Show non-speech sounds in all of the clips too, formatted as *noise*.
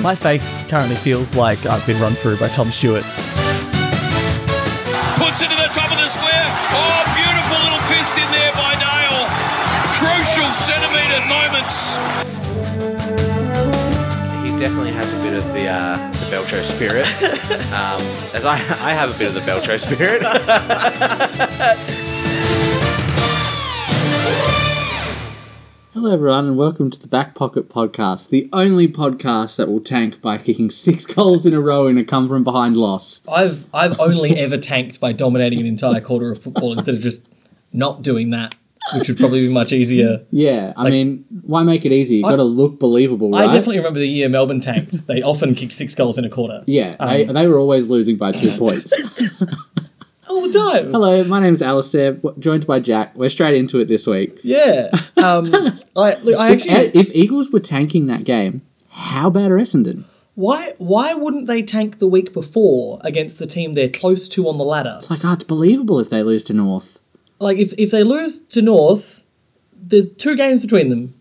My face currently feels like I've been run through by Tom Stewart. Puts it to the top of the square. Oh, beautiful little fist in there by Dale. Crucial centimetre moments. He definitely has a bit of the uh, the Belcho spirit, *laughs* um, as I I have a bit of the Belcho spirit. *laughs* Hello, everyone, and welcome to the Back Pocket Podcast, the only podcast that will tank by kicking six *laughs* goals in a row in a come from behind loss. I've I've only ever tanked by dominating an entire quarter of football instead of just not doing that, which would probably be much easier. Yeah, I mean, why make it easy? You've got to look believable, right? I definitely remember the year Melbourne tanked. They often kicked six goals in a quarter. Yeah, they, um, they were always losing by two *laughs* points. *laughs* All the time. Hello, my name's Alistair, w- joined by Jack. We're straight into it this week. Yeah. *laughs* Um, I, look, I If, actually. if Eagles were tanking that game, how bad are Essendon? Why why wouldn't they tank the week before against the team they're close to on the ladder? It's like, oh, it's believable if they lose to North. Like if, if they lose to North, there's two games between them.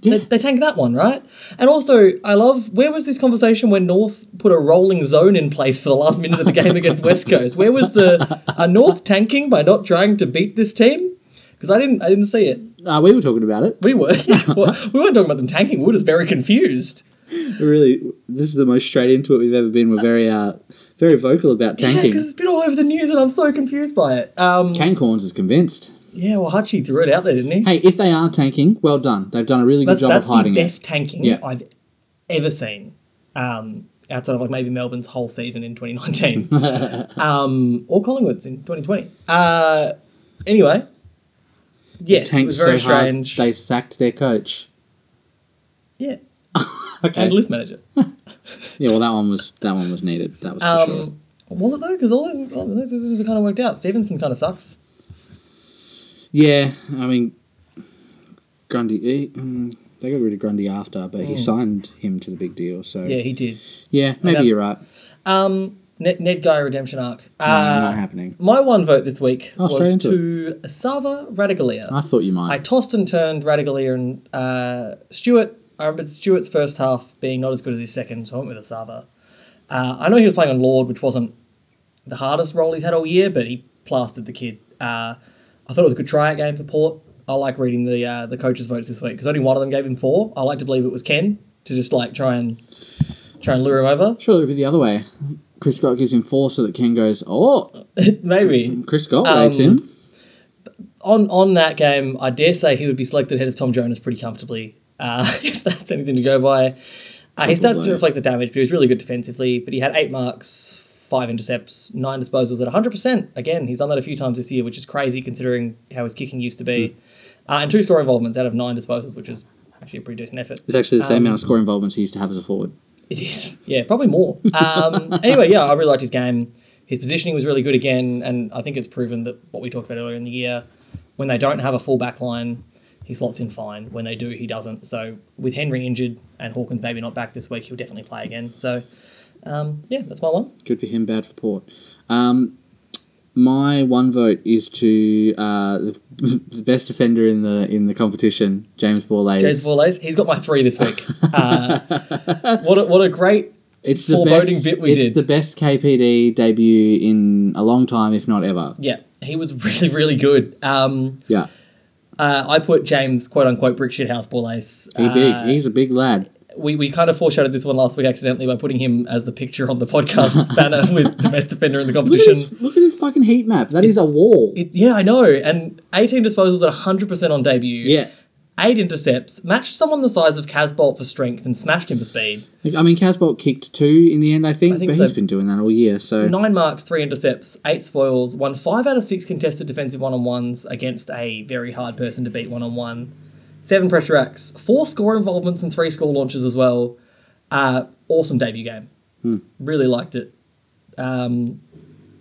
Yeah. They, they tank that one, right? And also, I love where was this conversation when North put a rolling zone in place for the last minute of the game against *laughs* West Coast? Where was the are North tanking by not trying to beat this team? Because I didn't I didn't see it. Uh, we were talking about it. We were *laughs* *laughs* well, we weren't talking about them tanking. We were just very confused. Really, this is the most straight into it we've ever been. We're very, uh, very vocal about Yeah, tanking. because it's been all over the news, and I'm so confused by it. Um, Kane Cornes is convinced. Yeah, well, Hutchie threw it out there, didn't he? Hey, if they are tanking, well done. They've done a really good that's job that's of hiding it. That's the best tanking Yeah. I've ever seen. Um, outside of like maybe Melbourne's whole season in 2019, *laughs* um, or Collingwood's in 2020. Uh, anyway, yes, it was very so hard, strange. they sacked their coach. yeah, *laughs* Okay. and list manager. *laughs* yeah, well, that one was that one was needed. That was for sure. Um, was it though? Because all those, all those decisions kind of worked out. Stevenson kind of sucks. Yeah, I mean, Grundy. eh, mm, they got rid of Grundy after, but he signed him to the big deal. So Hmm. Yeah, he did. yeah, maybe you're right. Um, Ned, Ned Guy redemption arc. Uh, not happening. My one vote this week Oh, straight was into to Sava Ratugolea. I thought you might. I might. tossed and turned Ratugolea and uh, Stewart. I remember Stewart's first half being not as good as his second, so I went with Esava. Uh, I know he was playing on Lord, which wasn't the hardest role he's had all year, but he plastered the kid. Uh, I thought it was a good tryout game for Port. I like reading the uh, the coaches' votes this week because only one of them gave him four. I like to believe it was Ken to just like try and try and lure him over. Surely it'd be the other way. Chris Scott gives him four, so that Ken goes, "Oh, *laughs* Maybe Chris Scott Um, rates him." on on that game, I dare say he would be selected ahead of Tom Jonas pretty comfortably, uh, *laughs* if that's anything to go by. Uh, he starts to reflect the damage, but he was really good defensively. But he had eight marks, five intercepts, nine disposals at 100%. Again, he's done that a few times this year, which is crazy considering how his kicking used to be. Hmm. Uh, and two score involvements out of nine disposals, which is actually a pretty decent effort. It's actually the same um, amount of score involvements he used to have as a forward. It is. Yeah, probably more. Um, *laughs* anyway, yeah, I really liked his game. His positioning was really good again, and I think it's proven that what we talked about earlier in the year, when they don't have a full back line, he slots in fine. When they do, he doesn't. So with Henry injured and Hawkins maybe not back this week, he'll definitely play again. So um, yeah, that's my one. Good for him, bad for Port. Um, my one vote is to uh, the *laughs* best defender in the in the competition, James Borlase. James Vorlace, he's got my three this week. Uh, what a, what a great It's the foreboding best. bit we it's did. the best KPD debut in a long time, if not ever. yeah. He was *laughs* really really good. Um, Yeah, uh, I put James quote unquote brick shit house Borlase. he big. Uh, He's a big lad. We, we kind of foreshadowed this one last week accidentally by putting him as the picture on the podcast *laughs* banner with the best defender in the Look at, competition. his, look at his fucking heat map. That is a wall. It's, yeah, I know. And 18 disposals at 100% on debut. yeah. Eight intercepts, matched someone the size of Casboult for strength and smashed him for speed. I mean, Casboult kicked two in the end, I think, I think but so. he's been doing that all year. So Nine marks, three intercepts, eight spoils, won five out of six contested defensive one on ones against a very hard person to beat one on one. Seven pressure acts, four score involvements, and three score launches as well. Uh, awesome debut game. Hmm. Really liked it. Um,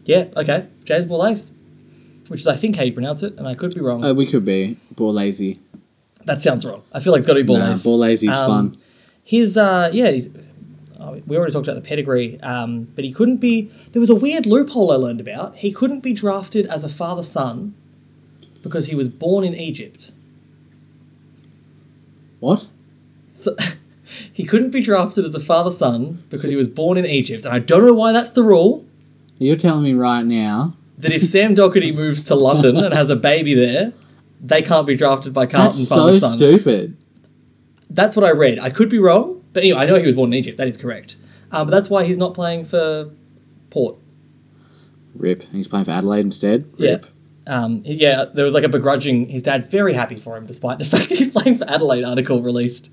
yeah, okay. James Borlase, which is I think how you pronounce it, and I could be wrong. uh, we could be Borlase. that sounds wrong. I feel like it's got to be Nah, Borlase. Borlase's Um, fun. His uh, yeah, he's, oh, we already talked about the pedigree, um, but he couldn't be. There was a weird loophole I learned about. He couldn't be drafted as a father son because he was born in Egypt. What? *laughs* He couldn't be drafted as a father son because he was born in Egypt. And I don't know why that's the rule. You're telling me right now That if Sam *laughs* Docherty moves to London and has a baby there, they can't be drafted by Carlton that's father so son. stupid. That's what I read. I could be wrong, but anyway, I know he was born in Egypt. That is correct. Um, but that's why he's not playing for Port. Rip. He's playing for Adelaide instead. Yeah. Um, yeah, there was like a begrudging. His dad's very happy for him, despite the *laughs* fact he's playing for Adelaide. Article released.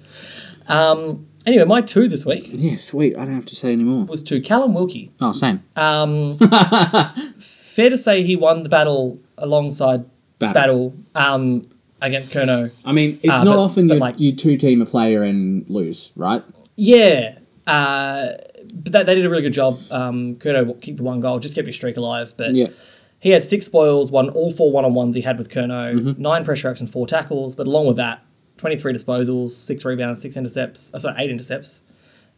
Um, anyway, my two this week Yeah, sweet. I don't have to say anymore. was to Callum Wilkie. Oh, same. Um, *laughs* fair to say he won the battle alongside Battle. battle, um, against Curnow. I mean, it's Uh, not but- often but you, like- you two team a player and lose, right? Yeah, uh, but that, they did a really good job. Um, Curnow kicked the one goal, just kept his streak alive. But Yeah. He had six spoils, won all four one on ones he had with Curnow, Mm-hmm. nine pressure acts and four tackles. But along with that, 23 disposals, six rebounds, six intercepts, uh, sorry, eight intercepts,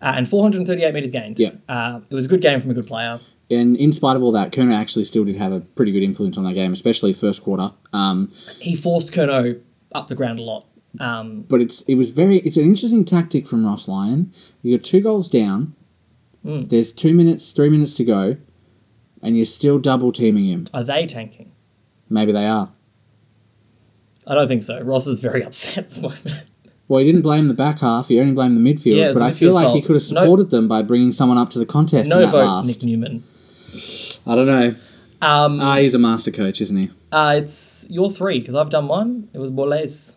uh, and 438 metres gained. Yeah. Uh, it was a good game from a good player. And in spite of all that, Curnow actually still did have a pretty good influence on that game, especially first quarter. Um, He forced Curnow up the ground a lot. Um, but it's it was very it's an interesting tactic from Ross Lyon. You got two goals down. Mm. There's two minutes, three minutes to go, and you're still double teaming him. are they tanking? Maybe they are. I don't think so. Ross is very *laughs* upset at the moment. Well, he didn't blame the back half. He only blamed the midfield. Yeah, but I feel like he fault. could have No- supported them by bringing someone up to the contest. No in that votes, last. Nick Newman. I don't know. Um, Ah, he's a master coach, isn't he? Uh, it's your three because I've done one. It was Wallace.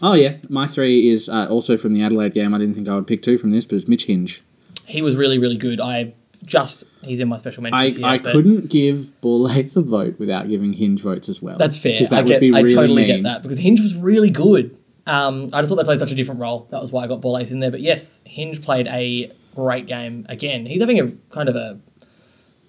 Oh yeah, my three is uh, also from the Adelaide game. I didn't think I would pick two from this, but it's Mitch Hinge. He was really, really good. I just he's in my special I, here. I couldn't give Aids a vote without giving Hinge votes as well. That's fair. that I would get. be I really totally mean. get that because Hinge was really good. Um, I just thought they played such a different role. That was why I got Ball Ace in there. But yes, Hinge played a great game again. He's having a kind of a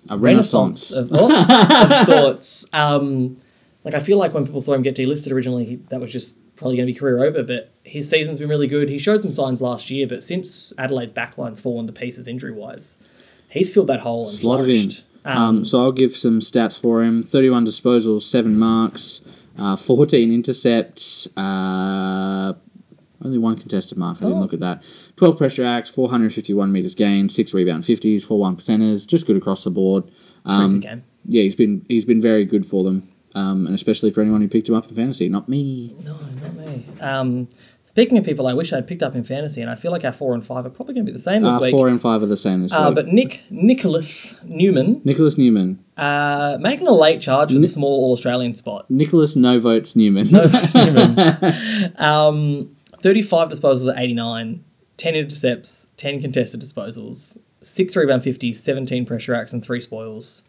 A renaissance, renaissance. of, oh, of sorts. Um, like I feel like when people saw him get delisted originally, he, that was just probably going to be career over. But his season's been really good. He showed some signs last year, but since Adelaide's backline's fallen to pieces injury wise, he's filled that hole and Slotted in. flourished. Um, so I'll give some stats for him: thirty-one disposals, seven marks, uh, fourteen intercepts, uh, only one contested mark. I didn't Oh. look at that. Twelve pressure acts, four hundred fifty-one meters gained, six rebound fifties, four one percenters. Just good across the board. Um, game. yeah, he's been he's been very good for them, um, and especially for anyone who picked him up in fantasy. Not me. No, not me. Um, speaking of people I wish I'd picked up in fantasy, and I feel like our four and five are probably going to be the same this Uh, week. four and five are the same this uh, week. but Nick Nicholas Newman Nicholas Newman, uh, making a late charge for the small All Australian spot. Nicholas No Votes Newman. No *laughs* votes Um, 35 disposals at 89, 10 intercepts, 10 contested disposals, 6 rebound 50s, 17 pressure acts, and 3 spoils.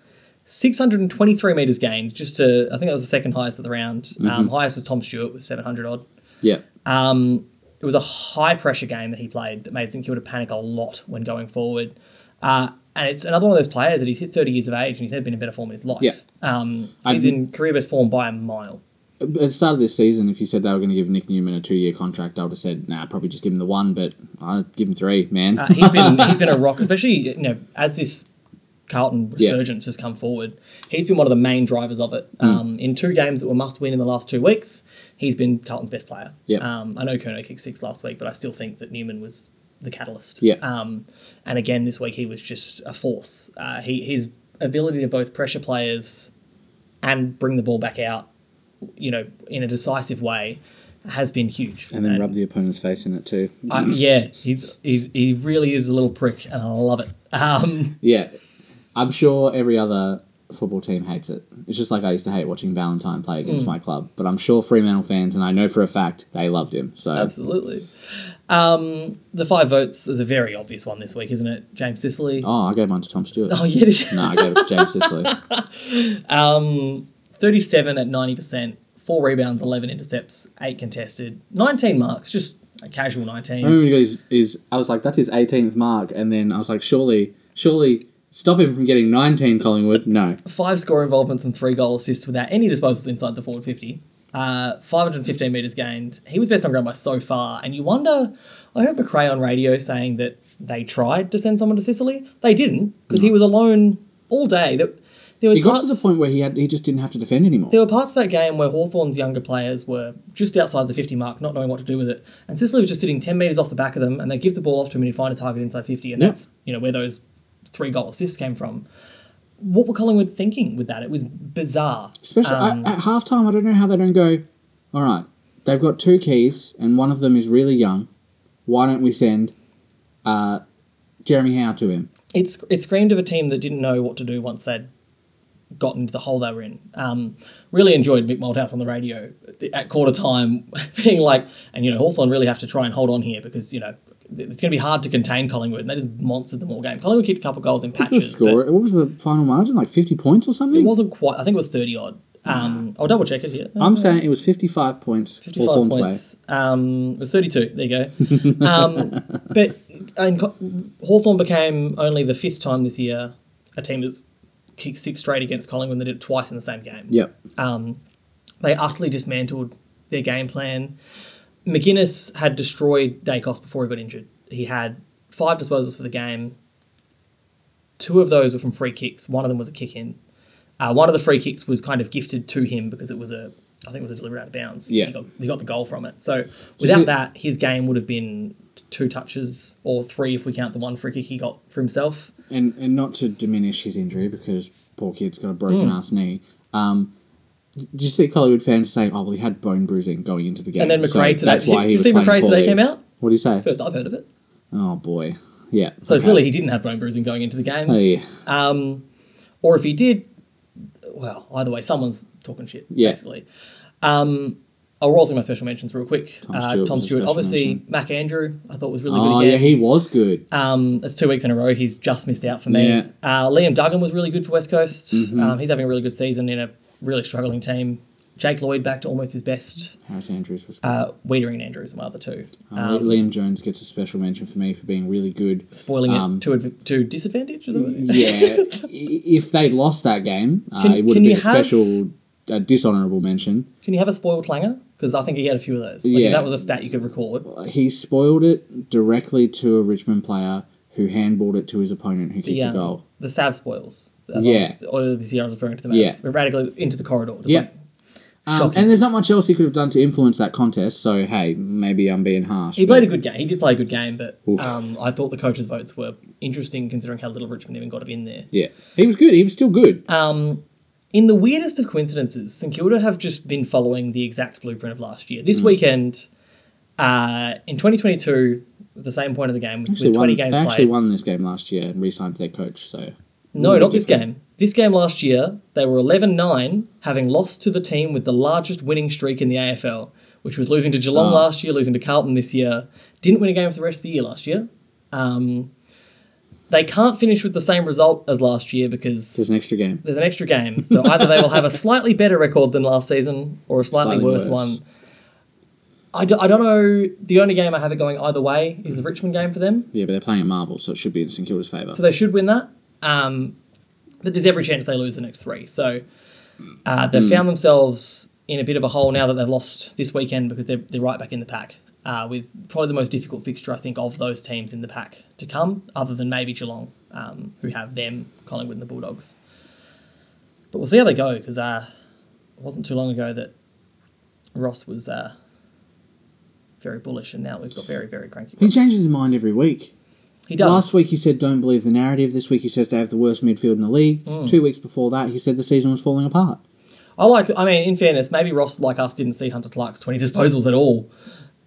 623 metres gained, just to, I think that was the second highest of the round. Um, highest was Tom Stewart with 700 odd. yeah, Um, it was a high pressure game that he played that made St Kilda panic a lot when going forward. Uh, and it's another one of those players that he's hit 30 years of age and he's never been in better form in his life. Yeah. Um, he's in career best form by a mile. At the start of this season, if you said they were going to give Nick Newman a two-year contract, I would have said, "Nah, probably just give him the one." But I'd give him three, man. Uh, he's been *laughs* he's been a rock, especially you know as this Carlton Yeah. resurgence has come forward. He's been one of the main drivers of it. Um, in two games that were must win in the last two weeks, he's been Carlton's best player. Yeah. Um, I know Curnow kicked six last week, but I still think that Newman was the catalyst. Yeah. Um, and again this week he was just a force. Uh, he his ability to both pressure players and bring the ball back out, you know, in a decisive way, has been huge. and then rub the opponent's face in it too. Uh, yeah, he's, he's he really is a little prick, and I love it. Um, yeah, I'm sure every other football team hates it. It's just like I used to hate watching Ballantyne play against Hmm. my club, but I'm sure Fremantle fans, and I know for a fact they loved him. So absolutely. Um, the five votes is a very obvious one this week, isn't it? James Sicily. oh, I gave mine to Tom Stewart. Oh yeah, did you? No, I gave it to James Sicily. *laughs* Um, thirty-seven at ninety percent, four rebounds, eleven intercepts, eight contested, nineteen marks, just a casual I nineteen. remember he goes, is I was like, that's his 18th mark, and then I was like, surely, surely, stop him from getting 19. Collingwood, no. Five score involvements and three goal assists without any disposals inside the forward fifty. Uh, 515 metres gained. He was best on ground by so far. And you wonder, I heard McRae on radio saying that they tried to send someone to Sicily. They didn't, because he was alone all day. That There was He got to the point where he had he just didn't have to defend anymore. There were parts of that game where Hawthorn's younger players were just outside the 50 mark, not knowing what to do with it. And Sicily was just sitting 10 metres off the back of them, and they give the ball off to him and he'd find a target inside 50. And Yep. that's, you know, where those three goal assists came from. What were Collingwood thinking with that? It was bizarre. Especially Um, at, at halftime, I don't know how they don't go. All right, they've got two keys, and one of them is really young. Why don't we send uh, Jeremy Howe to him? it's it screamed of a team that didn't know what to do once they'd gotten into the hole they were in. Um, really enjoyed Mick Malthouse on the radio at quarter time, *laughs* being like, and you know, Hawthorn really have to try and hold on here because you know it's going to be hard to contain Collingwood, and they just monstered them all game. Collingwood kicked a couple goals in What's the patches, score? What was the final margin? Like fifty points or something? it wasn't quite. I think it was thirty odd. Um, I'll double check it here. I'm saying it was fifty-five points. 55 Hawthorn's way. points. Um, it was 32. There you go. um, *laughs* but and Hawthorn became only the fifth time this year a team has kicked six straight against Collingwood. They did it twice in the same game. Yep. Um, they utterly dismantled their game plan. Maginness had destroyed Daicos before he got injured. He had five disposals for the game. Two of those were from free kicks. One of them was a kick in. Uh, one of the free kicks was kind of gifted to him because it was a, I think it was a delivery out of bounds. Yeah. He got, he got the goal from it. So without it- that, his game would have been two touches or three if we count the one free kick he got for himself. And and not to diminish his injury because poor kid's got a broken Hmm. ass knee. Um, did you see Collingwood fans saying, "Oh well, he had bone bruising going into the game," And then so McRae today. that's why did he you was see playing McRae today came out? What do you say? First I've heard of it. Oh boy, yeah. So okay. clearly he didn't have bone bruising going into the game. Hey, Um, or if he did, well, either way, someone's talking shit, Yeah. basically. Um, I'll roll through my special mentions real quick. Tom uh, Stewart Tom Stewart, obviously, mention. Mac Andrew, I thought was really oh good Oh yeah, he was good. Um, it's two weeks in a row. He's just missed out for me. Yeah. Mm-hmm. Uh, Liam Duggan was really good for West Coast. Um, he's having a really good season in a really struggling team. Jake Lloyd back to almost his best. Harris Andrews was good. Uh, and Andrews are my other two. Uh, Liam Jones gets a special mention for me for being really good. Spoiling Um, it to, adv- to disadvantage? Is that what it is? Yeah, *laughs* if they'd lost that game, uh, Can- it would have been a have- special uh, dishonourable mention. Can you have a spoiled clanger? Because I think he had a few of those. Like Yeah. That was a stat you could record. He spoiled it directly to a Richmond player who handballed it to his opponent who kicked the, the um, goal. the Sav spoils. Yeah. I was, or this I was referring to them Yeah. as radically into the corridor. Yeah. like, Um, and there's not much else he could have done to influence that contest. So hey, maybe I'm being harsh. he played a good game. He did play a good game, but um, I thought the coaches' votes were interesting considering how little Richmond even got it in there. Yeah, he was good. He was still good. Um, in the weirdest of coincidences, St Kilda have just been following the exact blueprint of last year. This weekend, uh, in 2022, at the same point of the game, with, Actually with 20 won, games they actually played. won this game last year and re-signed their coach. So No, not this game. This game last year, they were 11 9, having lost to the team with the largest winning streak in the AFL, which was losing to Geelong Oh. last year, losing to Carlton this year. Didn't win a game for the rest of the year last year. Um, they can't finish with the same result as last year because there's an extra game. there's an extra game. So either they will have a slightly better record than last season or a slightly, Slightly worse, worse. one. I, do, I don't know. The only game I have it going either way is the Richmond game for them. Yeah, but they're playing at Marvel, so it should be in St Kilda's favour. So they should win that. Um, but there's every chance they lose the next three. So uh, they've found themselves in a bit of a hole now that they've lost this weekend because they're, they're right back in the pack. Uh, with probably the most difficult fixture, I think, of those teams in the pack to come, other than maybe Geelong, um, who have them, Collingwood and the Bulldogs. But we'll see how they go because uh, it wasn't too long ago that Ross was uh, very bullish, and now we've got very, very cranky. he changes his mind every week. He does. Last week he said don't believe the narrative. This week he says they have the worst midfield in the league. Hmm. Two weeks before that he said the season was falling apart. I like. I mean, in fairness, maybe Ross, like us, didn't see Hunter Clark's twenty disposals at all,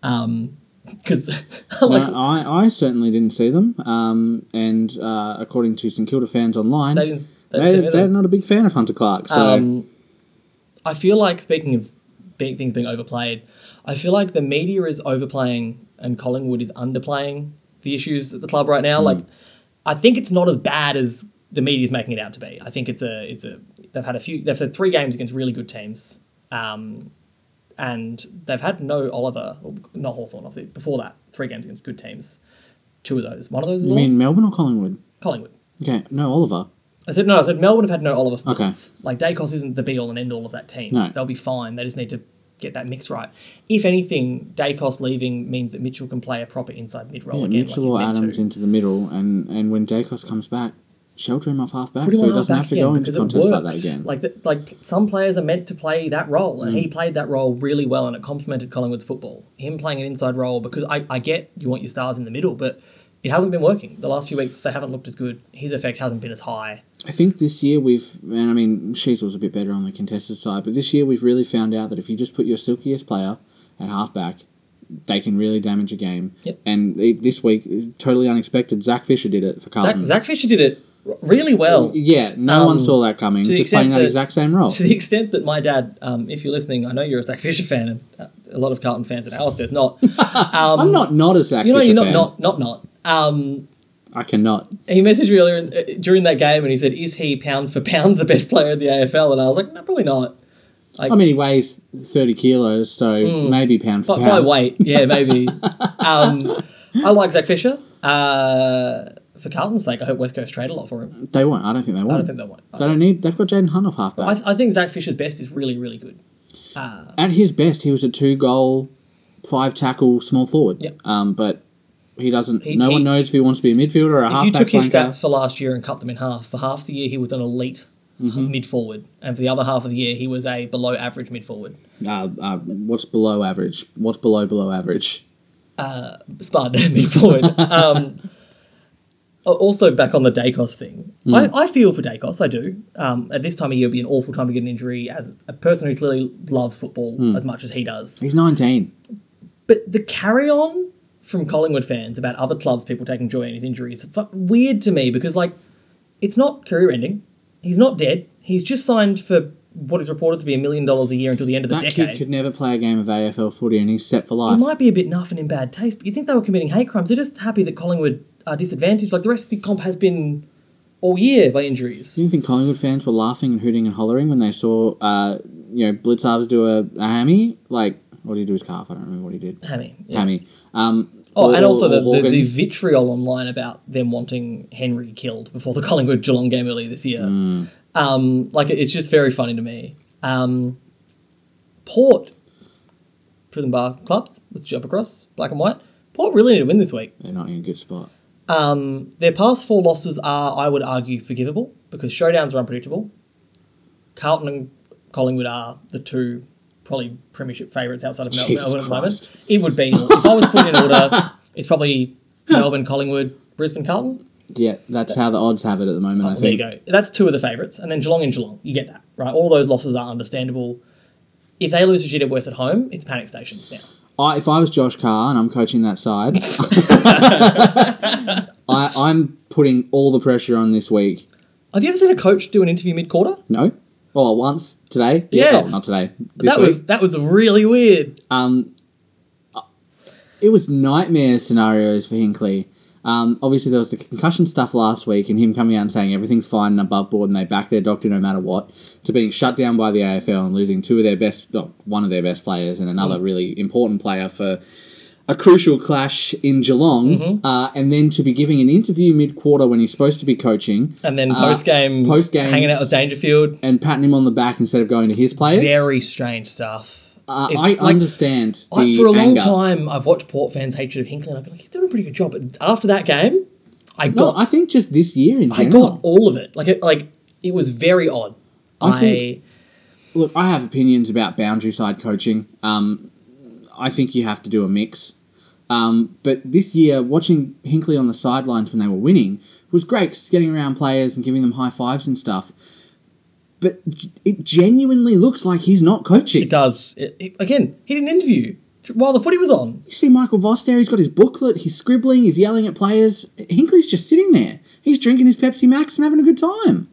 because *laughs* like No, I, I certainly didn't see them. Um, and uh, according to St Kilda fans online, they didn't. They they, didn't see him they're not a big fan of Hunter Clark. So Um, I feel like speaking of big things being overplayed, I feel like the media is overplaying and Collingwood is underplaying the issues at the club right now. Hmm. Like, I think it's not as bad as the media's making it out to be. I think it's a it's a they've had a few they've had three games against really good teams. Um, and they've had no Oliver, not Hawthorn, obviously. Before that, three games against good teams. Two of those. One of those you mean? Melbourne or Collingwood? Collingwood. Okay, no Oliver. I said no. I said Melbourne have had no Oliver. Okay. Like Daicos isn't the be all and end all of that team. No. They'll be fine. They just need to get that mix right. If anything, Daicos leaving means that Mitchell can play a proper inside mid role Yeah, again. Mitchell like or Adams to. into the middle, and, and when Daicos comes back, shelter him off half back so he doesn't have to go into contests like that again. Like the, like some players are meant to play that role, and Mm. he played that role really well, and it complemented Collingwood's football. Him playing an inside role because I, I get you want your stars in the middle, but it hasn't been working. The last few weeks they haven't looked as good. His effect hasn't been as high. I think this year we've, and I mean, Sheets was a bit better on the contested side, but this year we've really found out that if you just put your silkiest player at halfback, they can really damage a game. Yep. And this week, totally unexpected, Zac Fisher did it for Carlton. Zac Fisher did it really well. yeah, no Um, one saw that coming. Just playing that, that- exact same role. To the extent that my dad, um, if you're listening, I know you're a Zac Fisher fan, and uh, a lot of Carlton fans at Alistair's not. *laughs* Um, I'm not not a Zac You know, Fisher you're not fan. not not not. I cannot. he messaged me earlier in, uh, during that game, and he said, "Is he pound for pound the best player in the AFL?" And I was like, "No, probably not." Like, I mean, he weighs 30 kilos, so maybe pound for But by pound. weight, yeah, maybe. *laughs* um, I like Zac Fisher. Uh, for Carlton's sake, I hope West Coast trade a lot for him. They won't. I don't think they won't. I don't think they won't. They don't need. They've got Jayden Hunt off halfback. I, th- I think Zac Fisher's best is really, really good. At his best, he was a two goal, five tackle small forward. Yep. Um, but he doesn't. He- no he- one knows if he wants to be a midfielder or a If you halfback. took his stats for last year and cut them in half, for half the year he was an elite Mm-hmm. mid forward, and for the other half of the year he was a below average mid forward. Uh, uh, what's below average? What's below below average? Spud *laughs* mid forward. um, also, back on the Daicos thing, Hmm. I, I feel for Daicos. I do. Um, at this time of year, it'd be an awful time to get an injury. As a person who clearly loves football Hmm. as much as he does, He's 19. but the carry on from Collingwood fans about other clubs people taking joy in his injuries is weird to me because like it's not career ending. He's not dead. He's just signed for what is reported to be a million dollars a year until the end of the That decade. kid could never play a game of AFL footy, and he's set for life. He might be a bit nuff and in bad taste, but you think they were committing hate crimes. They're just happy that Collingwood are disadvantaged. Like the rest of the comp has been all year by injuries. Do you think Collingwood fans were laughing and hooting and hollering when they saw, uh, you know, Blicavs do a, a hammy? Like, what did he do his calf? I don't remember what he did. Hammy. yeah. Hammy. Um, Oh, or- and also the, the, the vitriol online about them wanting Henry killed before the *laughs* Collingwood Geelong game earlier this year. Mm. Um, like it's just very funny to me. Um, Port prison bar clubs. Let's jump across black and white. Port really need to win this week. They're not in a good spot. Um, their past four losses are, I would argue, forgivable because showdowns are unpredictable. Carlton and Collingwood are the two probably premiership favourites outside of Jesus Melbourne at the moment. It would be if I was put in order, it's probably Melbourne, Collingwood, Brisbane, Carlton. Yeah, that's how the odds have it at the moment, I Oh, there you go. That's two of the favourites, and then Geelong and Geelong. You get that right. All those losses are understandable. If they lose to GWS at home, it's panic stations now. I, if I was Josh Carr and I'm coaching that side, *laughs* I, I'm putting all the pressure on this week. Have you ever seen a coach do an interview mid quarter? No? Well, once today. Yeah. oh, not today. This That week. was that was really weird. Um, it was nightmare scenarios for Hinkley. Um, obviously, there was the concussion stuff last week, and him coming out and saying everything's fine and above board, and they back their doctor no matter what, to being shut down by the AFL and losing two of their best, no, one of their best players, and another really important player for a crucial clash in Geelong, uh, and then to be giving an interview mid quarter when he's supposed to be coaching, And then Uh, post game, post-game hanging out with Dangerfield. and patting him on the back instead of going to his players. Very strange stuff. Uh, If- I like, understand I, for a long time, I've watched Port fans' hatred of Hinkley, and I've been like, he's doing a pretty good job. But after that game, I No, got, I think just this year in I general. got all of it. Like, it, like it was very odd. I I, think- Look, I have opinions about boundary side coaching. Um, I think you have to do a mix. Um, but this year, watching Hinkley on the sidelines when they were winning was great 'cause getting around players and giving them high fives and stuff. But it genuinely looks like he's not coaching. it does. It, it- again, he did an interview while the footy was on. You see Michael Voss there, he's got his booklet, he's scribbling, he's yelling at players. Hinkley's just sitting there. He's drinking his Pepsi Max and having a good time.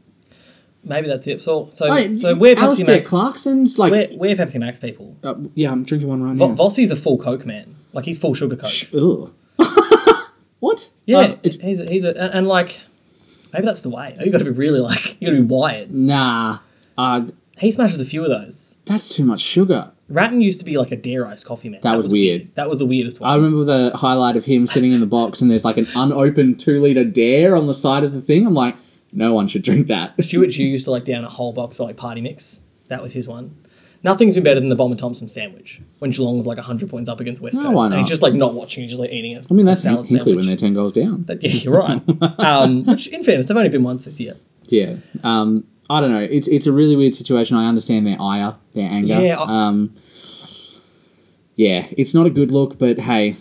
Maybe that's it. So, so, Like, so we're Pepsi Max. Clarkson's like. We're, we're Pepsi Max people. Uh, yeah, I'm drinking one right Vo- now. Vossi's a full Coke man. Like he's full sugar Coke. Ugh. *laughs* what? Yeah, Uh, he's a, he's a, and, and like maybe that's the way. You got to be really like you got to be wired. nah. Uh, He smashes a few of those. that's too much sugar. Ratten used to be like a dare iced coffee man. That was weird. That was the weirdest one. I remember the highlight of him sitting in the box and there's like an unopened two liter dare on the side of the thing. I'm like, no one should drink that. *laughs* Stuart Dew used to like down a whole box of like party mix. That was his one. Nothing's been better than the Bomber Thompson sandwich when Geelong was like 100 points up against West No, Coast. why And he's not? just like not watching, he's just like eating it. I mean, that's Hinkley when sandwich. they're 10 goals down. That- yeah, you're right. *laughs* um, which, in fairness, they've only been once this year. Yeah. Um, I don't know. It's it's a really weird situation. I understand their ire, their anger. Yeah, I- um, yeah, it's not a good look, but hey,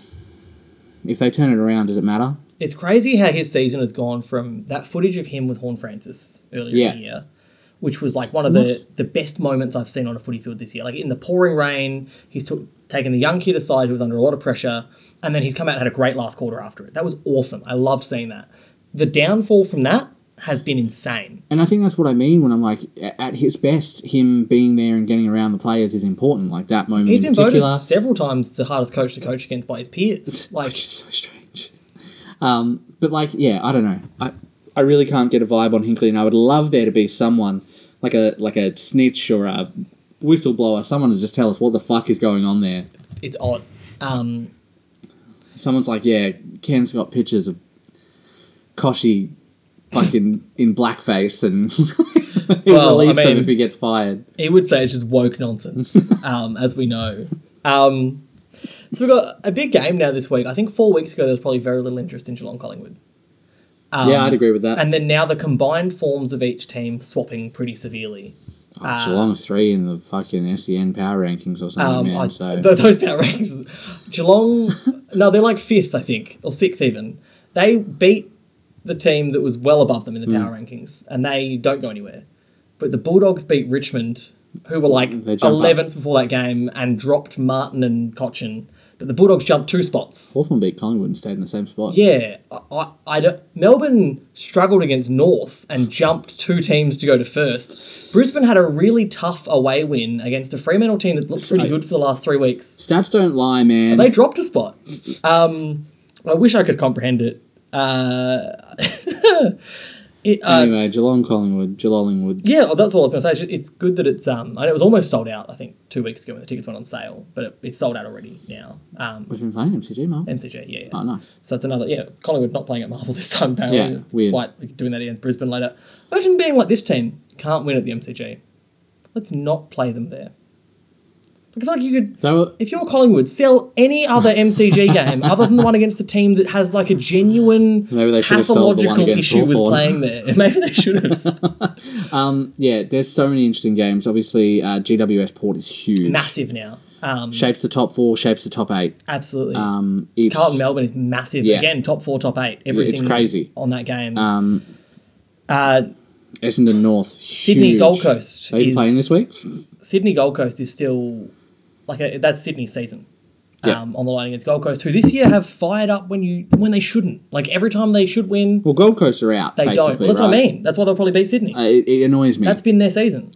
if they turn it around, does it matter? It's crazy how his season has gone from that footage of him with Horne-Francis earlier Yeah. in the year, which was like one of What's- the, the best moments I've seen on a footy field this year. Like in the pouring rain, he's took, taken the young kid aside who was under a lot of pressure, and then he's come out and had a great last quarter after it. That was awesome. I loved seeing that. The downfall from that has been insane. And I think that's what I mean when I'm like, at his best, him being there and getting around the players is important. Like that moment He's been particular. voted several times the hardest coach to coach against by his peers. *laughs* Like, which is so strange. Um, but like, yeah, I don't know. I I really can't get a vibe on Hinkley, and I would love there to be someone like a like a snitch or a whistleblower, someone to just tell us what the fuck is going on there. it's odd. Um, Someone's like, yeah, Ken's got pictures of Kochie fucking in blackface, and *laughs* he'll Well, I release them mean- if he gets fired. he would say it's just woke nonsense, *laughs* um, as we know. Um, so we've got a big game now this week. I think four weeks ago there was probably very little interest in Geelong Collingwood. Um, yeah, I'd agree with that. And then now the combined forms of each team swapping pretty severely. oh, Geelong's three in the fucking SEN power rankings or something, Um, man. I, so *laughs* th- those power rankings, Geelong, no, they're like fifth, I think, or sixth even. They beat the team that was well above them in the Hmm. power rankings, and they don't go anywhere. But the Bulldogs beat Richmond, who were like They jump up. eleventh before that game, and dropped Martin and Cotchin. But the Bulldogs jumped two spots. Hawthorn beat Collingwood and stayed in the same spot. Yeah, I, I, I Melbourne struggled against North and jumped two teams to go to first. Brisbane had a really tough away win against a Fremantle team that looked pretty good for the last three weeks. Stats don't lie, man. They dropped a spot. Um, I wish I could comprehend it. Uh, *laughs* it uh, anyway, Geelong, Collingwood, Geelongwood. yeah, well, that's all I was going to say. It's, good that it's. Um, I know it was almost sold out. I think two weeks ago when the tickets went on sale, but it, it's sold out already now. Um, We've been playing MCG, Mark. MCG, yeah, yeah. Oh, nice. So it's another, yeah, Collingwood not playing at Marvel *laughs* this time, apparently. Yeah, weird. Despite doing that against Brisbane later. Imagine being like this team, can't win at the MCG. Let's not play them there. I feel like you could, if you're Collingwood, sell any other MCG *laughs* game other than the one against the team that has like a genuine Maybe they should have sold the one pathological issue with playing there. *laughs* Maybe they should have. *laughs* um, yeah, there's so many interesting games. Obviously, uh, GWS Port is huge. massive now. Um, Shapes the top four, shapes the top eight. absolutely. Um, Carlton Melbourne is massive. Yeah. Again, top four, top eight. Everything it's crazy. on that game. Um, uh, Essendon North. Sydney huge. Gold Coast Are you is- playing this week? Sydney Gold Coast is still like a, that's Sydney's season. Yeah. Um, on the line against Gold Coast, who this year have fired up when you when they shouldn't. Like every time they should win, Well, Gold Coast are out. they don't. Well, that's what I mean. That's why they'll probably beat Sydney. Uh, it, it annoys me. That's been their season.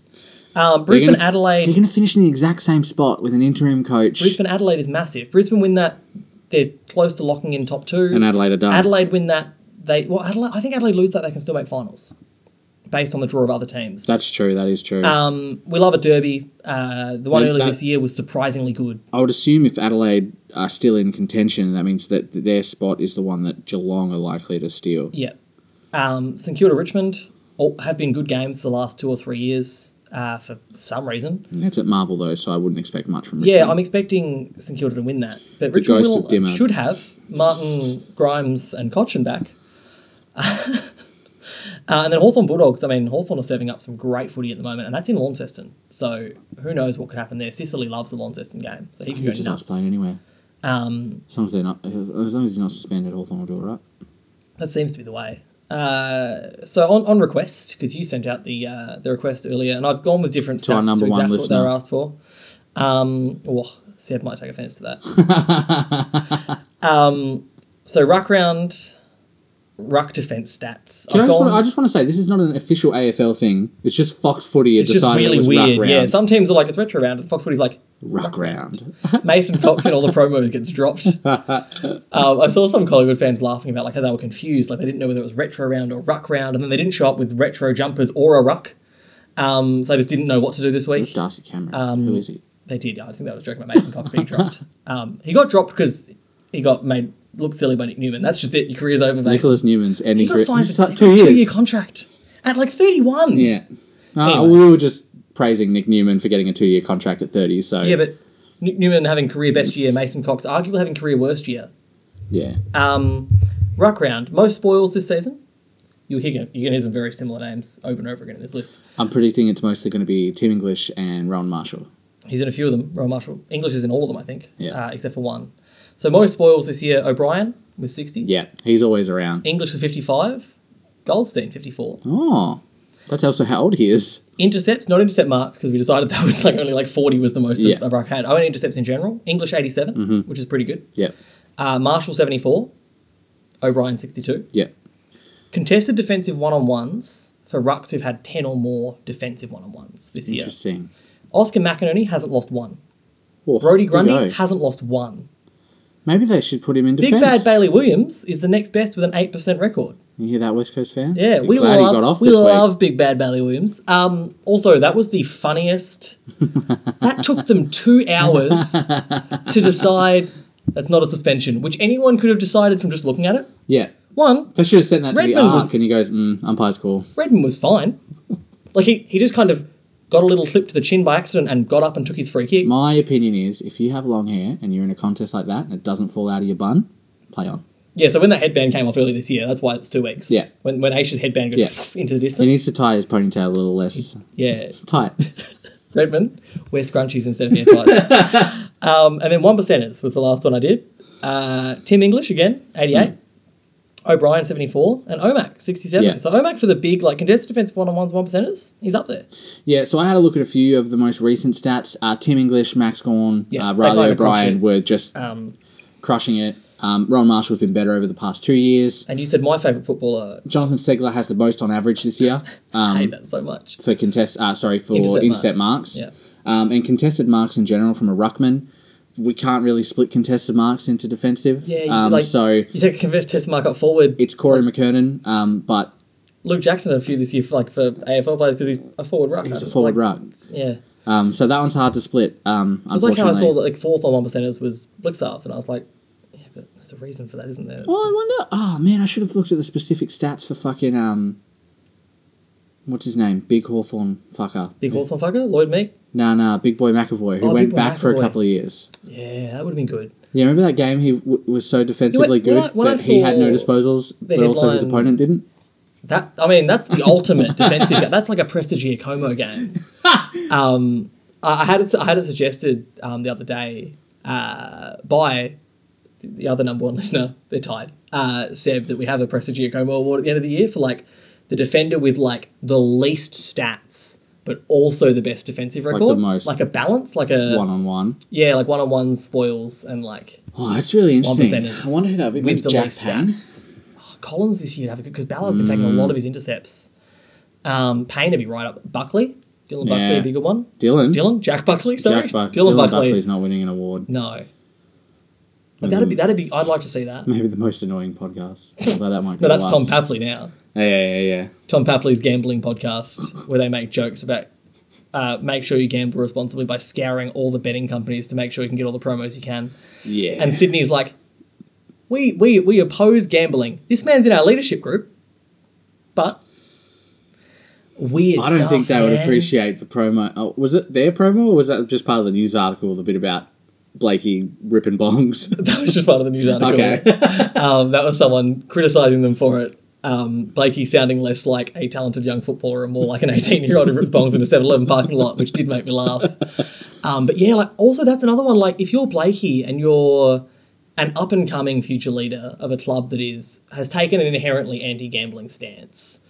Um, They're Brisbane gonna- Adelaide. They're going to finish in the exact same spot with an interim coach. Brisbane Adelaide is massive. Brisbane win that, they're close to locking in top two. and Adelaide are done. Adelaide win that, they well Adelaide, I think Adelaide lose that they can still make finals, based on the draw of other teams. That's true. That is true. um, we love a derby. Uh, the one Yeah, earlier this year was surprisingly good. I would assume if Adelaide are still in contention, that means that their spot is the one that Geelong are likely to steal. Yeah. Um, St Kilda Richmond have been good games the last two or three years uh, for some reason. It's at Marvel though, so I wouldn't expect much from. Yeah, I'm expecting St Kilda to win that. But The Richmond will, should have Martin, Grimes, and Cotchin back. *laughs* Uh, and then Hawthorn Bulldogs, I mean, Hawthorn are serving up some great footy at the moment, and that's in Launceston. So who knows what could happen there. Sicily loves the Launceston game, so he could go just nuts. playing anywhere. Um, As long as they're not, as long as he's not suspended, Hawthorn will do all right. That seems to be the way. Uh, so on, on request, because you sent out the uh, the request earlier, and I've gone with different To our stats number to exactly what they were asked for. Um, oh, Seb might take offence to that. *laughs* um, so ruck round, ruck defence stats. I, just wanna, I just want to say this is not an official AFL thing. It's just Fox Footy. it's just really it was weird. Ruck Yeah, some teams are like it's retro round, and Fox Footy's like ruck round. *laughs* Mason Cox in all the promos gets dropped. *laughs* um, I saw some Collingwood fans laughing about like how they were confused, like they didn't know whether it was retro round or ruck round, and then they didn't show up with retro jumpers or a ruck. Um, so they just didn't know what to do this week. Darcy Cameron. Um, Who is he? They did. I think that was a joke about Mason Cox being *laughs* dropped. Um, he got dropped because he got made look silly by Nick Newman. That's just it. Your career's over, Mason. Nicholas Newman's ending. he got career- signed for like two years. two-year contract at like thirty-one. Yeah. Uh, Anyway. We were just praising Nick Newman for getting a two year contract at 30. So, Yeah, but Nick Newman having career best year, Mason Cox arguably having career worst year. yeah. Um, ruck round, most spoils this season. You'll hear, you're going to hear some very similar names over and over again in this list. I'm predicting it's mostly going to be Tim English and Ron Marshall. He's in a few of them. Rowan Marshall. English is in all of them, I think, Yeah. uh, except for one. So most spoils this year, O'Brien with 60. Yeah, he's always around. English with 55. Goldstein, 54. Oh, that tells also how old he is. Intercepts, not intercept marks, because we decided that *laughs* was like only like 40 was the most Yeah. a ruck had. I went intercepts in general. English, 87, which is pretty good. Yeah, Uh, Marshall, 74. O'Brien, 62. yeah. Contested defensive one on ones for rucks who've had 10 or more defensive one on ones this year. Interesting. Oscar McInerney hasn't lost one. Brodie Grundy hasn't lost one. Maybe they should put him in defense. Big. Bad Bailey Williams is the next best with an 8% record. You hear that, West Coast fans? Yeah, we love, he got off we love week. Big Bad Bailey Williams. Um, also, that was the funniest. *laughs* that took them two hours to decide that's not a suspension, which anyone could have decided from just looking at it. Yeah, One, they should have sent that to the arc, was- and he goes, mm, "Umpire's call." Redmond was fine. Like he, he just kind of got a little slip to the chin by accident and got up and took his free kick. My opinion is, if you have long hair and you're in a contest like that and it doesn't fall out of your bun, play on. Yeah, so when the headband came off earlier this year, that's why it's two weeks. Yeah. When when Aisha's headband goes Yeah. *laughs* into the distance. He needs to tie his ponytail a little less yeah. tight. *laughs* Redmond, wear scrunchies instead of hair ties. *laughs* um, and then one percenters was the last one I did. Uh, Tim English again, eighty-eight. Hmm. O'Brien seventy four and Omac sixty seven. Yeah. So Omac for the big like contested defensive one on ones one percenters, he's up there. Yeah, so I had a look at a few of the most recent stats. Uh, Tim English, Max Gawn, Yeah, uh, Riley O'Brien were just Um, crushing it. Um, Ron Marshall's been better over the past two years. and you said my favourite footballer. Jonathon Ceglar, has the most on average this year *laughs* I hate um, that so much. for contest. Uh, sorry for Intercept intercept, marks. marks. Yeah. Um, and contested marks in general from a ruckman. We can't really split contested marks into defensive. Yeah, you, um, like so you take a contested mark up forward. it's Corey McKernan, um, but Luke Jackson had a few this year for like for AFL players because he's a forward ruck. he's a forward like, ruck. Yeah. Um, so that one's hard to split. Um, It was like how I saw that like fourth on one percenters was Blicavs, and I was like, yeah, but there's a reason for that, isn't there? Oh, I wonder. Oh man, I should have looked at the specific stats for fucking um. What's his name? Big Hawthorn fucker. Big Hawthorn fucker, Lloyd Meek. Nah, nah, Big Boy McEvoy, who Oh, went Big Boy back for a McEvoy. couple of years. Yeah, that would have been good. Yeah, remember that game? He w- was so defensively when I- good, when I but he had no saw disposals, the but also his headline- opponent didn't. That I mean, that's the ultimate *laughs* defensive game. That's like a Prestige Como game. *laughs* um, I I had it. I had it suggested um, the other day uh, by the other number one listener. They're tied. Uh, Seb that we have a Prestige Como award at the end of the year for like the defender with like the least stats. But also the best defensive record. Like the most like a balance, like a One on one. yeah, like one on one spoils and like Oh, that's really interesting. I wonder who that would be. Maybe with the Jack least Payne. stats. Collins this year have because Ballard's been taking a Mm. lot of his intercepts. Um, Payne to be right up. Buckley, Dylan Buckley, a bigger one. Dylan. Dylan, Jack Buckley, sorry, Jack Buck- Dylan, Dylan Buckley. Buckley's not winning an award. No, Like, that'd be that'd be. I'd like to see that. Maybe the most annoying podcast. *laughs* Although that might. No, that's Tom. Papley now. Yeah, yeah, yeah. Tom Papley's gambling podcast where they make jokes about. Uh, make sure you gamble responsibly by scouring all the betting companies to make sure you can get all the promos you can. Yeah. And Sydney's like, we we we oppose gambling. This man's in our leadership group, but weird. I don't stuff, think they would appreciate the promo. Oh, was it their promo or was that just part of the news article, the bit about Blakey ripping bongs? *laughs* That was just part of the news article. okay. *laughs* um, that was someone criticizing them for it. Um, Blakey sounding less like a talented young footballer and more like an 18 year old who rips bongs in a 7 Eleven parking lot, which did make me laugh. Um, but yeah, like also that's another one. Like if you're Blakey and you're an up and coming future leader of a club that is has taken an inherently anti gambling stance,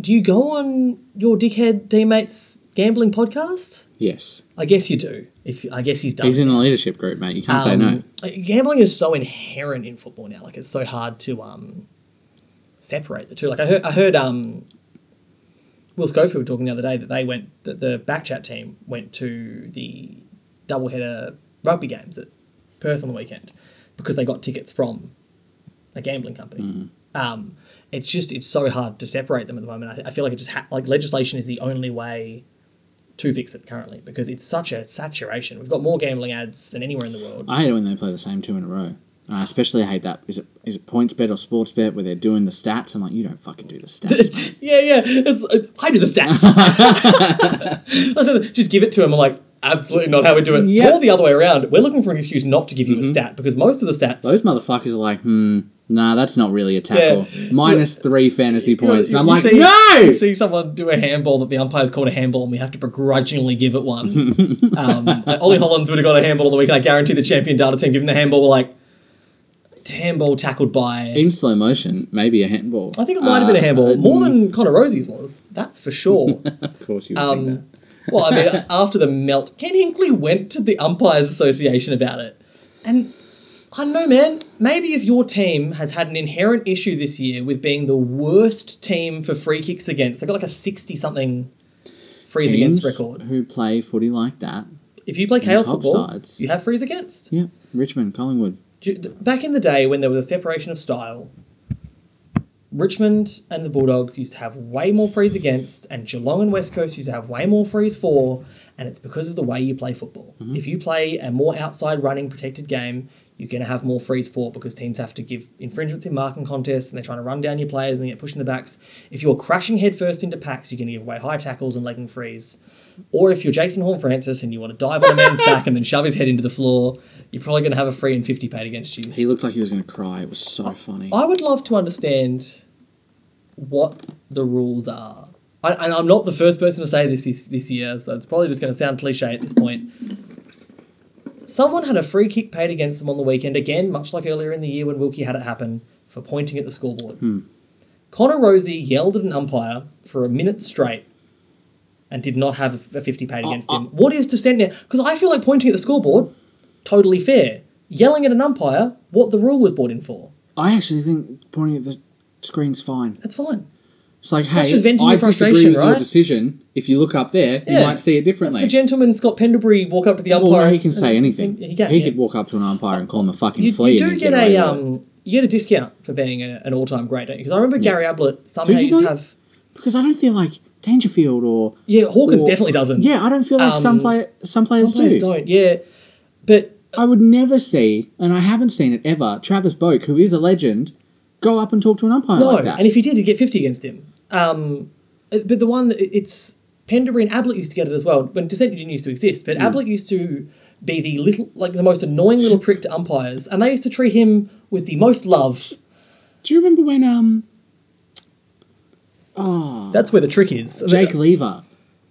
do you go on your dickhead teammates gambling podcast? yes. I guess you do. If I guess he's done. He's in the leadership group, mate. You can't say no. Um, Gambling is so inherent in football now. Like it's so hard to um separate the two. Like I heard, I heard um Will Schofield talking the other day that they went that the backchat team went to the doubleheader rugby games at Perth on the weekend because they got tickets from a gambling company. Mm. Um, it's just it's so hard to separate them at the moment. I, I feel like it just ha- like legislation is the only way to fix it currently because it's such a saturation. We've got more gambling ads than anywhere in the world. I hate it when they play the same two in a row. I especially I hate that. Is it is it PointsBet or Sportsbet where they're doing the stats? I'm like, you don't fucking do the *laughs* stats. yeah, yeah. It's, uh, I do the stats. *laughs* Listen, just give it to him. I'm like, absolutely not how we do it. Yeah. Or the other way around. We're looking for an excuse not to give you a stat because most of the stats. Those motherfuckers are like, hmm, nah, that's not really a tackle. Minus three fantasy points. and I'm like, see- no! You see someone do a handball that the umpire's called a handball, and we have to begrudgingly give it one. *laughs* um, Ollie Hollands would have got a handball on the week, I guarantee the champion data team giving the handball were like, handball tackled by. In slow motion, maybe a handball. I think it might have been a Uh, handball, uh, more than Connor Rozee's was. That's for sure. *laughs* Of course you would think that. Um, well, I mean, *laughs* after the melt, Ken Hinkley went to the Umpires Association about it. And I don't know, man. Maybe if your team has had an inherent issue this year with being the worst team for free kicks against, they've got like a 60 something freeze against record. who play footy like that. If you play chaos football, sides. you have freeze against. Yeah, Richmond, Collingwood. Back in the day when there was a separation of style, Richmond and the Bulldogs used to have way more frees against, and Geelong and West Coast used to have way more frees for, and it's because of the way you play football. Mm-hmm. If you play a more outside running protected game, you're going to have more freeze for because teams have to give infringements in marking contests and they're trying to run down your players and they get pushed in the backs. If you're crashing headfirst into packs, you're going to give away high tackles and legging freeze. Or if you're Jason Horne-Francis and you want to dive on a man's back and then shove his head into the floor, you're probably going to have a free and 50 paid against you. He looked like he was going to cry. It was so funny. I would love to understand what the rules are. I, and I'm not the first person to say this this, this year, so it's probably just going to sound cliche at this point. Someone had a free kick paid against them on the weekend, again, much like earlier in the year when Wilkie had it happen, for pointing at the scoreboard. Hmm. Connor Rozee yelled at an umpire for a minute straight and did not have a 50 paid oh, against him. Oh. What is dissent now? Because I feel like pointing at the scoreboard, totally fair. Yelling at an umpire, what the rule was brought in for. I actually think pointing at the screen's fine. That's fine. It's like, hey, just venting I your disagree frustration, with your decision. If you look up there, you Yeah. might see it That's differently. the gentleman Scott Pendlebury walk up to the umpire. well, he can say anything. He can. he yeah. could walk up to an umpire and call him a fucking You, flea. you and do he'd get away a with it. um, you get a discount for being a, an all-time great, don't you? Because I remember Gary Ablett somehow you used to have. because I don't feel like Dangerfield or Yeah, Hawkins or- definitely doesn't. Yeah, I don't feel like some Um, play some players, some players do. don't. Yeah, but I would never see, and I haven't seen it ever. Travis Boak, who is a legend, go up and talk to an umpire no. like that. and if he did, he'd get fifty against him. Um, but the one it's Pendlebury and Ablett used to get it as well. When dissent didn't used to exist, but Ablett used to be the little, like the most annoying little prick to umpires, and they used to treat him with the most love. do you remember when um, oh, That's where the trick is. Jake Lever,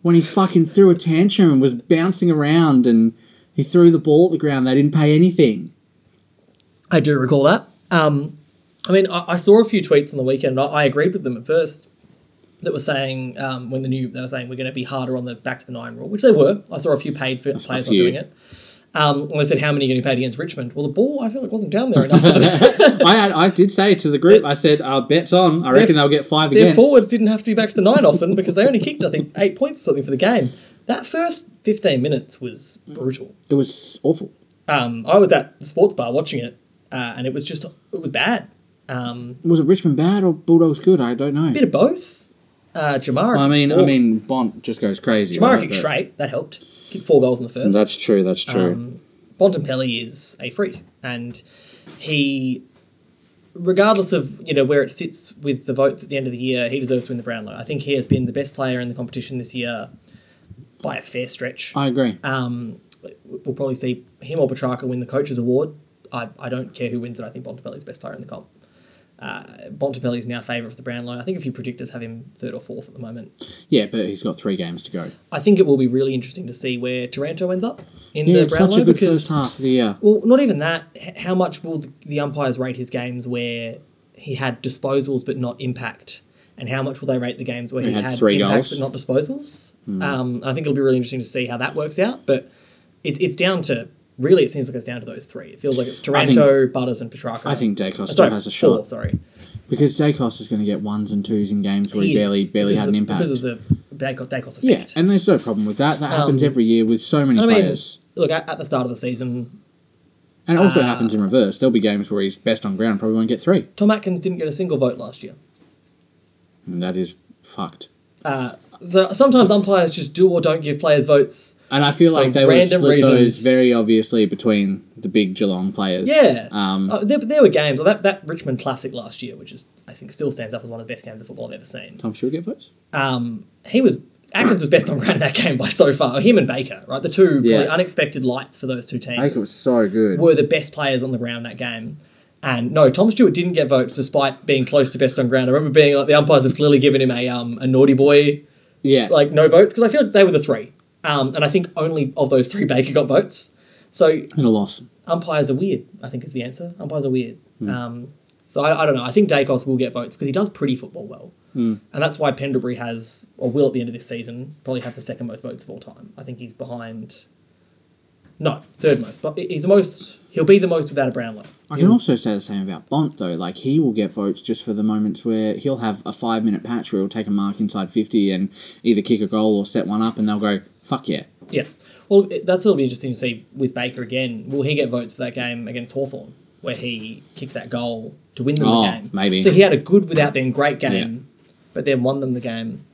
when he fucking threw a tantrum and was bouncing around and he threw the ball at the ground, they didn't pay anything. I do recall that. Um, I mean, I, I saw a few tweets on the weekend. I, I agreed with them at first. That were saying um, when the new they were saying we're going to be harder on the back to the nine rule, which they were. I saw a few paid for players few. doing it. Um, and they said how many are getting paid against Richmond? Well, the ball I feel like it wasn't down there enough. *laughs* *laughs* I had, I did say to the group, I said, uh, "Bets on. I reckon they'll get five Their against." forwards didn't have to be back to the nine often because they only kicked I think eight points or something for the game. That first fifteen minutes was brutal. It was awful. Um, I was at the sports bar watching it, uh, and it was just it was bad. Um, Was it Richmond bad or Bulldogs good? I don't know. A bit of both. Uh, Jamarra. I mean, I mean, Bont just goes crazy. Jamarra right? kicked But- straight. That helped. Kicked four goals in the first. That's true. That's true. Um, Bontempelli is a freak, and he, regardless of you know where it sits with the votes at the end of the year, he deserves to win the Brownlow. I think he has been the best player in the competition this year by a fair stretch. I agree. Um, we'll probably see him or Petrarca win the coaches award. I, I don't care who wins it. I think Bontempelli's the best player in the comp. Uh, Bontempelli is now favourite for the Brownlow. I think a few predictors have him third or fourth at the moment. Yeah, but he's got three games to go. I think it will be really interesting to see where Taranto ends up in Yeah, the Brownlow such a good because first half of the year. well, not even that. How much will the, the umpires rate his games where he had disposals but not impact, and how much will they rate the games where he, He had had, three impact goals. But not disposals? Um, I think it'll be really interesting to see how that works out. But it's it's down to really. It seems like it's down to those three. It feels like it's I think- Butters, and Petrarca. I think Daicos Uh, still has a four, shot Sorry, because Daicos is going to get ones and twos in games where he, is, barely barely had of an the- impact. because of the Daicos, Daicos effect. yeah, and there's no problem with that. That happens Um, every year with so many I mean, players, look at, at the start of the season, and it also uh, happens in reverse. There'll be games where he's best on ground, probably won't get three, Tom Atkins didn't get a single vote last year. and that is fucked. Uh, So sometimes umpires just do or don't give players votes. And I feel like they were split those very obviously between the big Geelong players. Yeah. Um, Uh, there, there were games. Like that, that Richmond Classic last year, which is I think still stands up as one of the best games of football I've ever seen. Tom Stewart get votes? Um, he was Atkins was best on ground in that game by so far. Him and Baker, right? The two Yeah. unexpected lights for those two teams. Baker was so good. were the best players on the ground that game. And no, Tom Stewart didn't get votes despite being close to best on ground. I remember being like the umpires have clearly given him a um a naughty boy yeah. like no votes because I feel like they were the three. Um, and I think only of those three Baker got votes. So and a loss. umpires are weird. I think is the answer. Umpires are weird. Hmm. Um, so I, I don't know. I think Daicos will get votes because he does pretty football well, Hmm. and that's why Pendlebury has or will at the end of this season probably have the second most votes of all time. I think he's behind. No, third most, but he's the most. He'll be the most without a Brownlow. I can also say the same about Bont though. Like he will get votes just for the moments where he'll have a five minute patch where he'll take a mark inside fifty and either kick a goal or set one up, and they'll go fuck yeah. Yeah. Well, that's what'll be interesting to see with Baker again. Will he get votes for that game against Hawthorn where he kicked that goal to win them Oh, the game? maybe. So he had a good without being great game, but then won them the game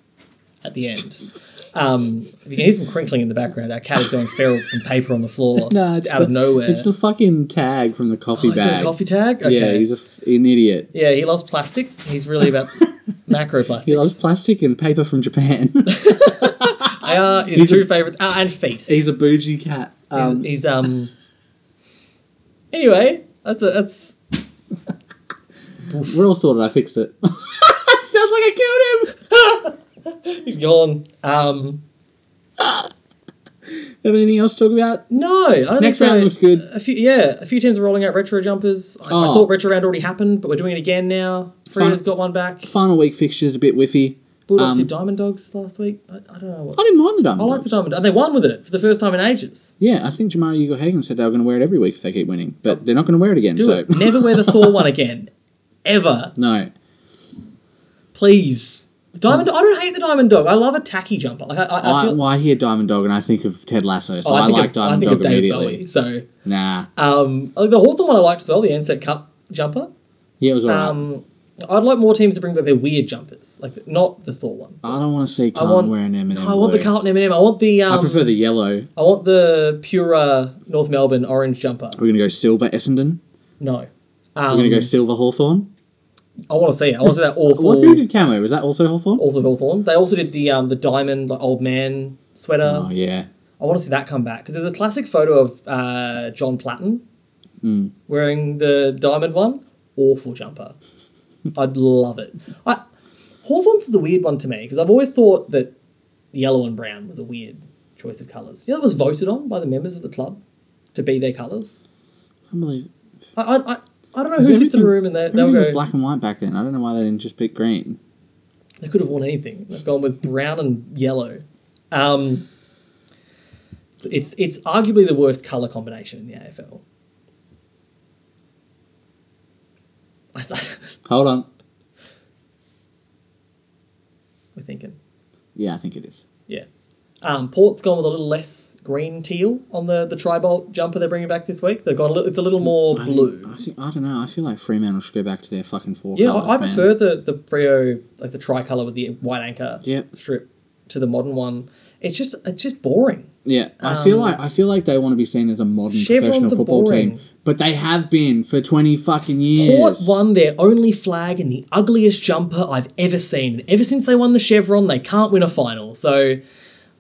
at the end. Um, if you can hear some crinkling in the background, our cat is going feral with some paper on the floor *laughs* no, just out the, of nowhere. It's the fucking tag from the coffee Oh, is it bag. a coffee tag? Okay. Yeah, he's a, f- an idiot. yeah, he loves plastic. He's really about *laughs* macroplastics. He loves plastic and paper from Japan. *laughs* They are his two favorites. Ah, and feet. he's a bougie cat. He's, Um, he's um. Anyway, that's a, that's we're all sorted. I fixed it. Sounds like I killed him. *laughs* he's gone. Um, Have anything else to talk about? no, I don't Next think so. round looks good. A few, yeah, a few teams are rolling out retro jumpers. I, I Oh. thought retro round already happened, but we're doing it again now. Fun. got one back. Final week fixtures a bit whiffy. Bulldogs Um, did Diamond Dogs last week. I, I don't know. What, I didn't mind the diamond. Dogs. I like the Dogs. Diamond, and they won with it for the first time in ages. Yeah, I think Jamarra Ugle-Hagan said they were going to wear it every week if they keep winning, but they're not going to wear it again. Do so it. Never wear the *laughs* Thor one again, ever. no, Please. Diamond. I don't hate the Diamond Dog. I love a tacky jumper. Like I, I, I I, feel. well, I hear Diamond Dog and I think of Ted Lasso, so oh, I, think like of, Diamond I Dog immediately. Bowie. So, Nah, um, like the Hawthorn one I liked as well, the Ansett Cup jumper. yeah, it was alright. Um, I'd like more teams to bring back their weird jumpers, like not the Thor one. I don't want to see I want. wearing M&M. No, I want the. Carlton M&M. I want the. Um, I prefer the yellow. I want the Pura North Melbourne orange jumper. We're going to go silver Essendon. No. We're Um, going to go silver Hawthorn. I want to see it. I want to see that awful. who did camo? Was that also Hawthorn? Also Hawthorn. They also did the um the diamond like, old man sweater. Oh yeah, I want to see that come back because there's a classic photo of uh, John Platten Hmm. wearing the diamond one. Awful jumper. *laughs* I'd love it. I, Hawthorn's is a weird one to me because I've always thought that yellow and brown was a weird choice of colours. You know, that was voted on by the members of the club to be their colours. I believe. I, I, I, I don't know who sits in the room and they, they'll Everything was go. black and white back then. I don't know why they didn't just pick green. They could have worn anything. They've gone with brown and yellow. Um, it's it's arguably the worst color combination in the AFL. *laughs* Hold on. We're thinking, Yeah, I think it is. yeah. Um, Port's gone with a little less green teal on the the tri-bolt jumper they're bringing back this week. They've gone a little, it's a little more I- blue. I, think I don't know. I feel like Fremantle should go back to their fucking four Yeah, colours, I, I prefer the the Frio like the tricolour with the white anchor Yep. strip to the modern one. It's just it's just boring. Yeah, I feel Um, like I feel like they want to be seen as a modern professional football boring. team, but they have been for twenty fucking years. Port won their only flag in the ugliest jumper I've ever seen. Ever since they won the chevron, they can't win a final. So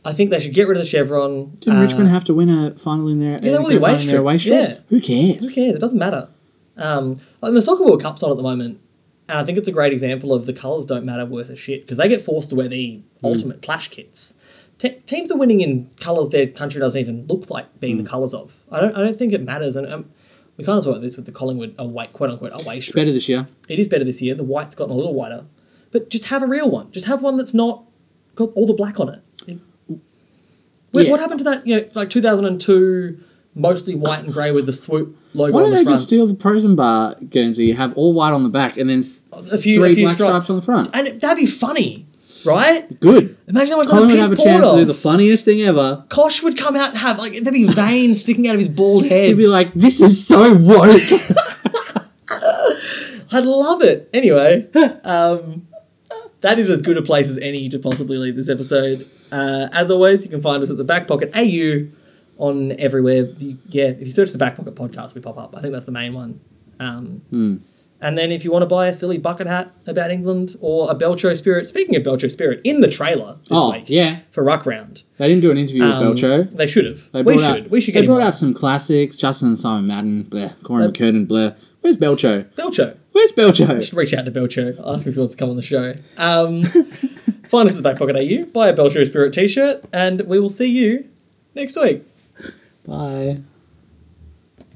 I think they should get rid of the chevron. Didn't Uh, Richmond have to win a final in their, they uh, won the away final in their strip. away strip? Yeah. Who cares? Who cares? It doesn't matter. Um, the Soccer World Cup's on at the moment, and I think it's a great example of the colours don't matter worth a shit because they get forced to wear the Hmm. ultimate clash kits. Te- teams are winning in colours their country doesn't even look like being Hmm. the colours of. I don't. I don't think it matters. And um, we kind of talked about this with the Collingwood away, quote unquote away strip. Better this year. It is better this year. The white's gotten a little whiter, but just have a real one. Just have one that's not got all the black on it. It- Wait, Yeah. What happened to that? You know, like 2002, mostly white and grey with the swoop logo Why don't the they front. just steal the prison bar Guernsey, have all white on the back, and then a few, three a few black stripes. stripes on the front? and that'd be funny, right? Good. Imagine how much Colin would have a chance to do the funniest thing ever. Kosh would come out and have like there'd be veins sticking out of his bald head. He'd be like, "This is so woke." *laughs* I'd love it. Anyway, *laughs* um, that is as good a place as any to possibly leave this episode. Uh, as always, you can find us at the Back Pocket AU on everywhere. You- yeah, if you search the Back Pocket podcast, we pop up. I think that's the main one. Um, And then if you want to buy a silly bucket hat about England or a Belcho Spirit, speaking of Belcho Spirit, in the trailer this Oh, week yeah. for Ruck Round. They didn't do an interview with Um, Belcho. They should have. They We brought should. Out, we should they get him brought out some classics. Justin and Simon Madden, bleh, Corey McKernan, bleh. Where's Belcho? Belcho. Where's Belcho? should reach out to Belcho, ask him if he wants to come on the show. Um, *laughs* find us at the Back Pocket AU, buy a Belcho Spirit t shirt, and we will see you next week. Bye.